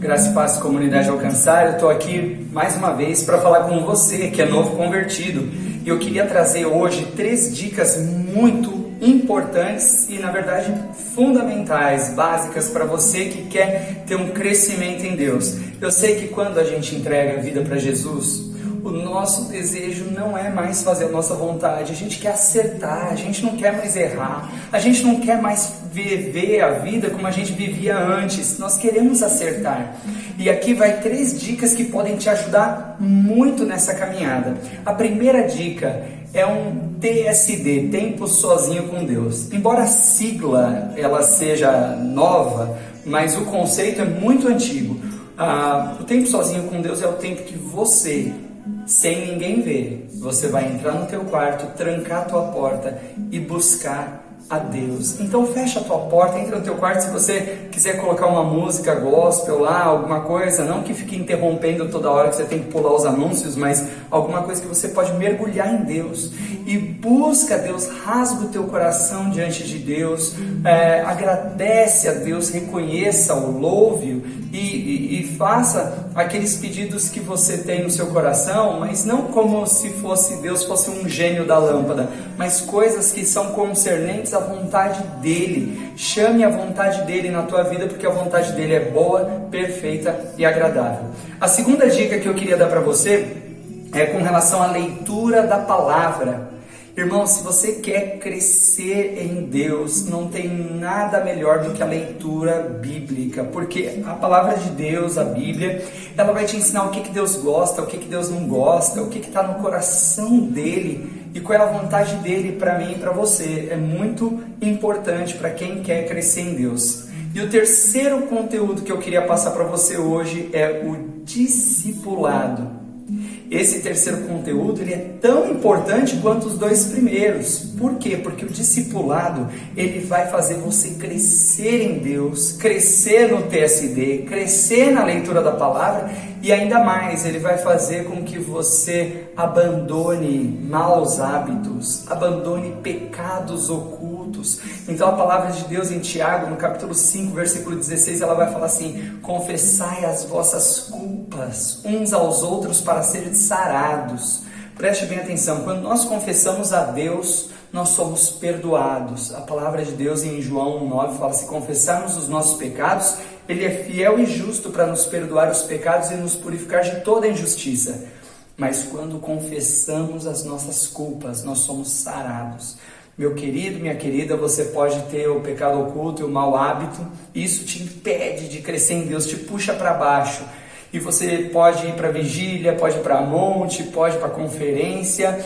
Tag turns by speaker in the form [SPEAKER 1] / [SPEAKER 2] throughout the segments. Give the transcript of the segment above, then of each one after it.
[SPEAKER 1] Graça e paz, comunidade alcançar. Eu estou aqui mais uma vez para falar com você que é novo convertido. E eu queria trazer hoje três dicas muito importantes e, na verdade, fundamentais, básicas para você que quer ter um crescimento em Deus. Eu sei que quando a gente entrega a vida para Jesus, nosso desejo não é mais fazer a nossa vontade, a gente quer acertar, a gente não quer mais errar, a gente não quer mais viver a vida como a gente vivia antes, nós queremos acertar. E aqui vai três dicas que podem te ajudar muito nessa caminhada. A primeira dica é um TSD, Tempo Sozinho com Deus. Embora a sigla ela seja nova, mas o conceito é muito antigo. Ah, o tempo sozinho com Deus é o tempo que você sem ninguém ver. Você vai entrar no teu quarto, trancar tua porta e buscar a Deus. Então fecha a tua porta, entra no teu quarto se você quiser colocar uma música gospel lá, alguma coisa, não que fique interrompendo toda hora que você tem que pular os anúncios, mas alguma coisa que você pode mergulhar em Deus e busca Deus, rasga o teu coração diante de Deus, é, agradece a Deus, reconheça-o, louve-o e, e, e faça aqueles pedidos que você tem no seu coração, mas não como se fosse Deus fosse um gênio da lâmpada, mas coisas que são concernentes à vontade dele. Chame a vontade dele na tua vida, porque a vontade dele é boa, perfeita e agradável. A segunda dica que eu queria dar para você é com relação à leitura da palavra. Irmão, se você quer crescer em Deus, não tem nada melhor do que a leitura bíblica, porque a palavra de Deus, a Bíblia, ela vai te ensinar o que, que Deus gosta, o que, que Deus não gosta, o que está no coração dele e qual é a vontade dele para mim e para você. É muito importante para quem quer crescer em Deus. E o terceiro conteúdo que eu queria passar para você hoje é o discipulado. Esse terceiro conteúdo ele é tão importante quanto os dois primeiros. Por quê? Porque o discipulado ele vai fazer você crescer em Deus, crescer no TSD, crescer na leitura da palavra e ainda mais ele vai fazer com que você abandone maus hábitos, abandone pecados ocultos. Então a palavra de Deus em Tiago, no capítulo 5, versículo 16, ela vai falar assim: "Confessai as vossas culpas uns aos outros para serem sarados. Preste bem atenção, quando nós confessamos a Deus, nós somos perdoados. A palavra de Deus em João 9 fala: se confessarmos os nossos pecados, Ele é fiel e justo para nos perdoar os pecados e nos purificar de toda injustiça. Mas quando confessamos as nossas culpas, nós somos sarados. Meu querido, minha querida, você pode ter o pecado oculto e o mau hábito, isso te impede de crescer em Deus, te puxa para baixo e você pode ir para vigília, pode ir para monte, pode ir para conferência,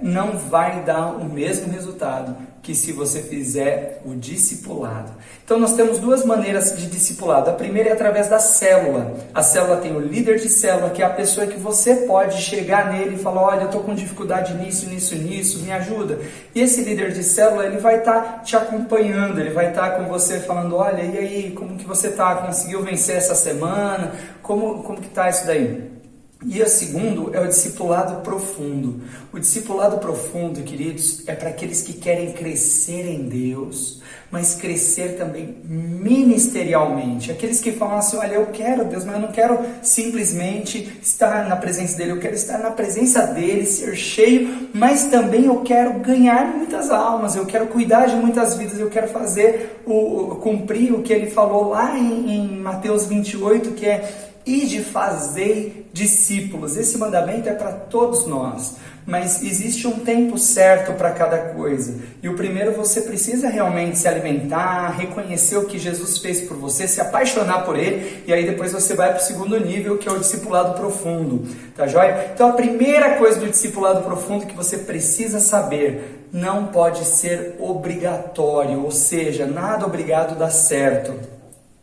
[SPEAKER 1] não vai dar o mesmo resultado que se você fizer o discipulado. Então nós temos duas maneiras de discipulado. A primeira é através da célula. A célula tem o líder de célula, que é a pessoa que você pode chegar nele e falar: "Olha, eu estou com dificuldade nisso, nisso, nisso, me ajuda". E esse líder de célula, ele vai estar tá te acompanhando, ele vai estar tá com você falando: "Olha, e aí, como que você está? Conseguiu vencer essa semana? Como como que tá isso daí?" E o segundo é o discipulado profundo. O discipulado profundo, queridos, é para aqueles que querem crescer em Deus, mas crescer também ministerialmente. Aqueles que falam assim: olha, eu quero Deus, mas eu não quero simplesmente estar na presença dele, eu quero estar na presença dele, ser cheio, mas também eu quero ganhar muitas almas, eu quero cuidar de muitas vidas, eu quero fazer o cumprir o que ele falou lá em, em Mateus 28, que é e de fazer discípulos. Esse mandamento é para todos nós, mas existe um tempo certo para cada coisa. E o primeiro você precisa realmente se alimentar, reconhecer o que Jesus fez por você, se apaixonar por ele, e aí depois você vai para o segundo nível, que é o discipulado profundo. Tá joia? Então a primeira coisa do discipulado profundo que você precisa saber, não pode ser obrigatório, ou seja, nada obrigado dá certo.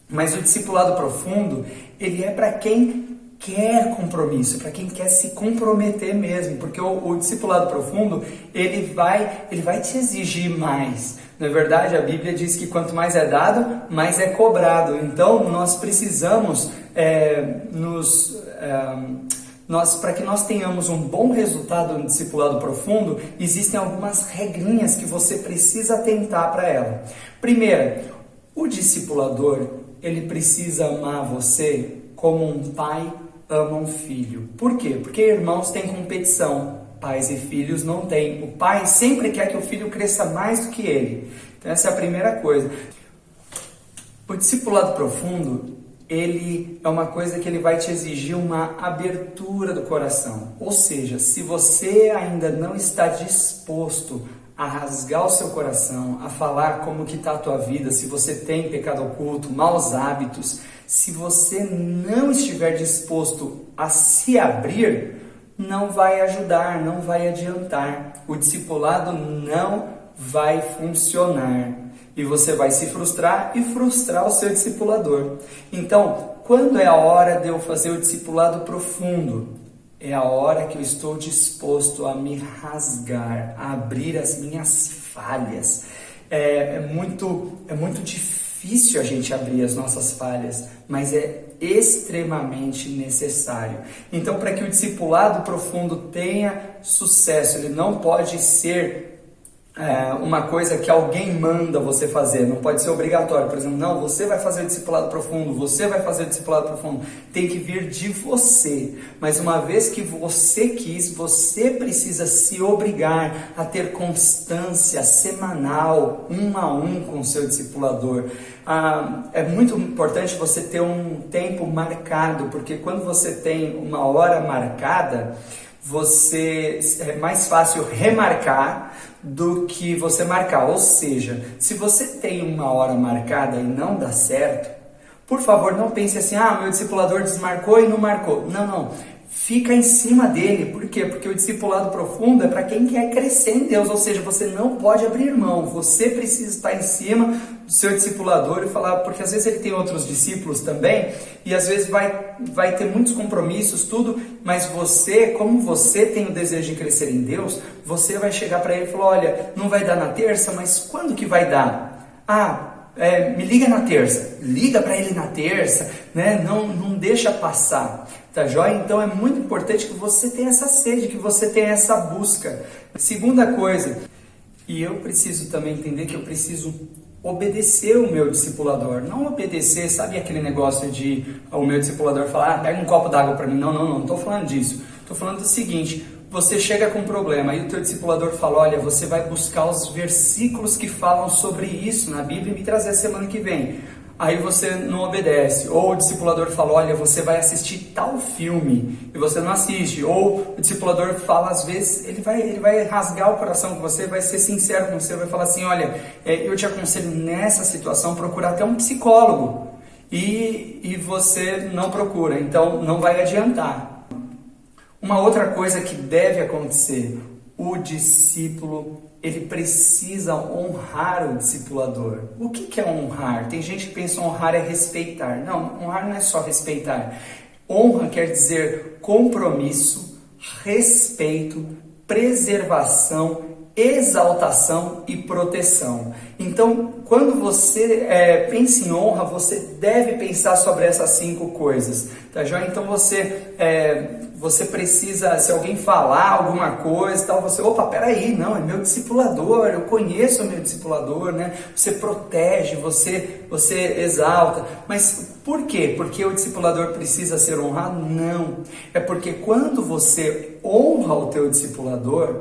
[SPEAKER 1] Mas o discipulado profundo, ele é para quem quer compromisso, para quem quer se comprometer mesmo, porque o, o, discipulado profundo, ele vai, ele vai te exigir mais. Na verdade, a Bíblia diz que quanto mais é dado, mais é cobrado. Então, nós precisamos é, nos... É, nós, para que nós tenhamos um bom resultado no discipulado profundo, existem algumas regrinhas que você precisa atentar para ela. Primeira, o discipulador ele precisa amar você como um pai ama um filho. Por quê? Porque irmãos têm competição, pais e filhos não têm. O pai sempre quer que o filho cresça mais do que ele. Então essa é a primeira coisa. O discipulado profundo, ele é uma coisa que ele vai te exigir uma abertura do coração. Ou seja, se você ainda não está disposto a rasgar o seu coração, a falar como que está a tua vida, se você tem pecado oculto, maus hábitos, se você não estiver disposto a se abrir, não vai ajudar, não vai adiantar. O discipulado não vai funcionar. E você vai se frustrar e frustrar o seu discipulador. Então, quando é a hora de eu fazer o discipulado profundo? É a hora que eu estou disposto a me rasgar, a abrir as minhas falhas. É, é muito, é muito difícil a gente abrir as nossas falhas, mas é extremamente necessário. Então, para que o discipulado profundo tenha sucesso, ele não pode ser é, uma coisa que alguém manda você fazer, não pode ser obrigatório. Por exemplo, não, você vai fazer o discipulado profundo, você vai fazer o discipulado profundo. Tem que vir de você. Mas uma vez que você quis, você precisa se obrigar a ter constância semanal, um a um com o seu discipulador. Ah, é muito importante você ter um tempo marcado, porque quando você tem uma hora marcada, você é mais fácil remarcar do que você marcar. Ou seja, se você tem uma hora marcada e não dá certo, por favor, não pense assim: ah, meu discipulador desmarcou e não marcou. Não, não. Fica em cima dele. Por quê? Porque o discipulado profundo é para quem quer crescer em Deus. Ou seja, você não pode abrir mão. Você precisa estar em cima do seu discipulador e falar, porque às vezes ele tem outros discípulos também, e às vezes vai, vai ter muitos compromissos, tudo, mas você, como você tem o desejo de crescer em Deus, você vai chegar para ele e falar: olha, não vai dar na terça, mas quando que vai dar? Ah, é, me liga na terça, liga para ele na terça, né? não, não deixa passar, tá joia? Então é muito importante que você tenha essa sede, que você tenha essa busca. Segunda coisa, e eu preciso também entender que eu preciso obedecer o meu discipulador. Não obedecer, sabe aquele negócio de o meu discipulador falar, ah, pega um copo d'água para mim. Não, não, não, estou falando disso. Estou falando do seguinte, você chega com um problema e o teu discipulador fala, olha, você vai buscar os versículos que falam sobre isso na Bíblia e me trazer semana que vem aí você não obedece. Ou o discipulador fala, olha, você vai assistir tal filme e você não assiste. Ou o discipulador fala, às vezes, ele vai, ele vai rasgar o coração com você, vai ser sincero com você, vai falar assim, olha, é, eu te aconselho nessa situação procurar até um psicólogo. E, e você não procura, então não vai adiantar. Uma outra coisa que deve acontecer, o discípulo ele precisa honrar o discipulador. O que, que é honrar? Tem gente que pensa honrar é respeitar. Não, honrar não é só respeitar. Honra quer dizer compromisso, respeito, preservação, exaltação e proteção. Então, quando você é, pensa em honra, você deve pensar sobre essas cinco coisas, tá joia? Então você é, você precisa, se alguém falar alguma coisa tal, você, opa, peraí, não, é meu discipulador, eu conheço o meu discipulador, né? Você protege, você, você exalta. Mas por quê? Porque o discipulador precisa ser honrado? Não. É porque quando você honra o teu discipulador,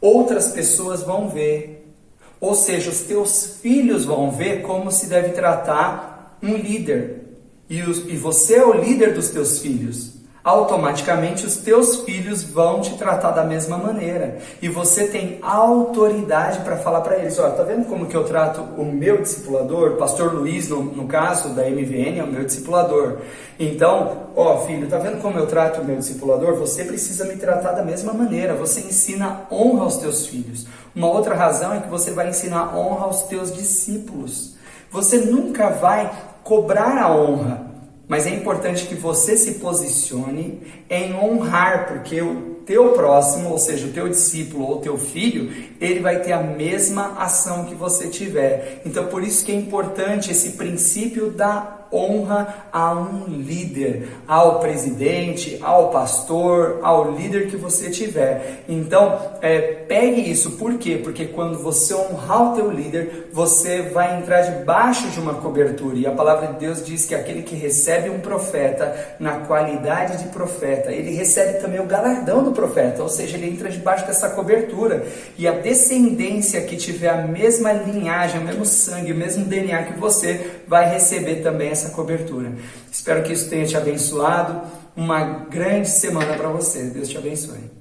[SPEAKER 1] outras pessoas vão ver. Ou seja, os teus filhos vão ver como se deve tratar um líder. E, os, e você é o líder dos teus filhos automaticamente os teus filhos vão te tratar da mesma maneira. E você tem autoridade para falar para eles, olha, tá vendo como que eu trato o meu discipulador? Pastor Luiz, no, no caso da MVN, é o meu discipulador. Então, ó filho, tá vendo como eu trato o meu discipulador? Você precisa me tratar da mesma maneira. Você ensina honra aos teus filhos. Uma outra razão é que você vai ensinar honra aos teus discípulos. Você nunca vai cobrar a honra, mas é importante que você se posicione em honrar, porque o teu próximo, ou seja, o teu discípulo ou o teu filho, ele vai ter a mesma ação que você tiver. Então, por isso que é importante esse princípio da honra a um líder, ao presidente, ao pastor, ao líder que você tiver. Então, é, pegue isso, por quê? Porque quando você honrar o teu líder, você vai entrar debaixo de uma cobertura. E a palavra de Deus diz que aquele que recebe um profeta na qualidade de profeta, ele recebe também o galardão do profeta, ou seja, ele entra debaixo dessa cobertura. E a descendência que tiver a mesma linhagem, o mesmo sangue, o mesmo DNA que você, vai receber também essa cobertura. Espero que isso tenha te abençoado. Uma grande semana para você. Deus te abençoe.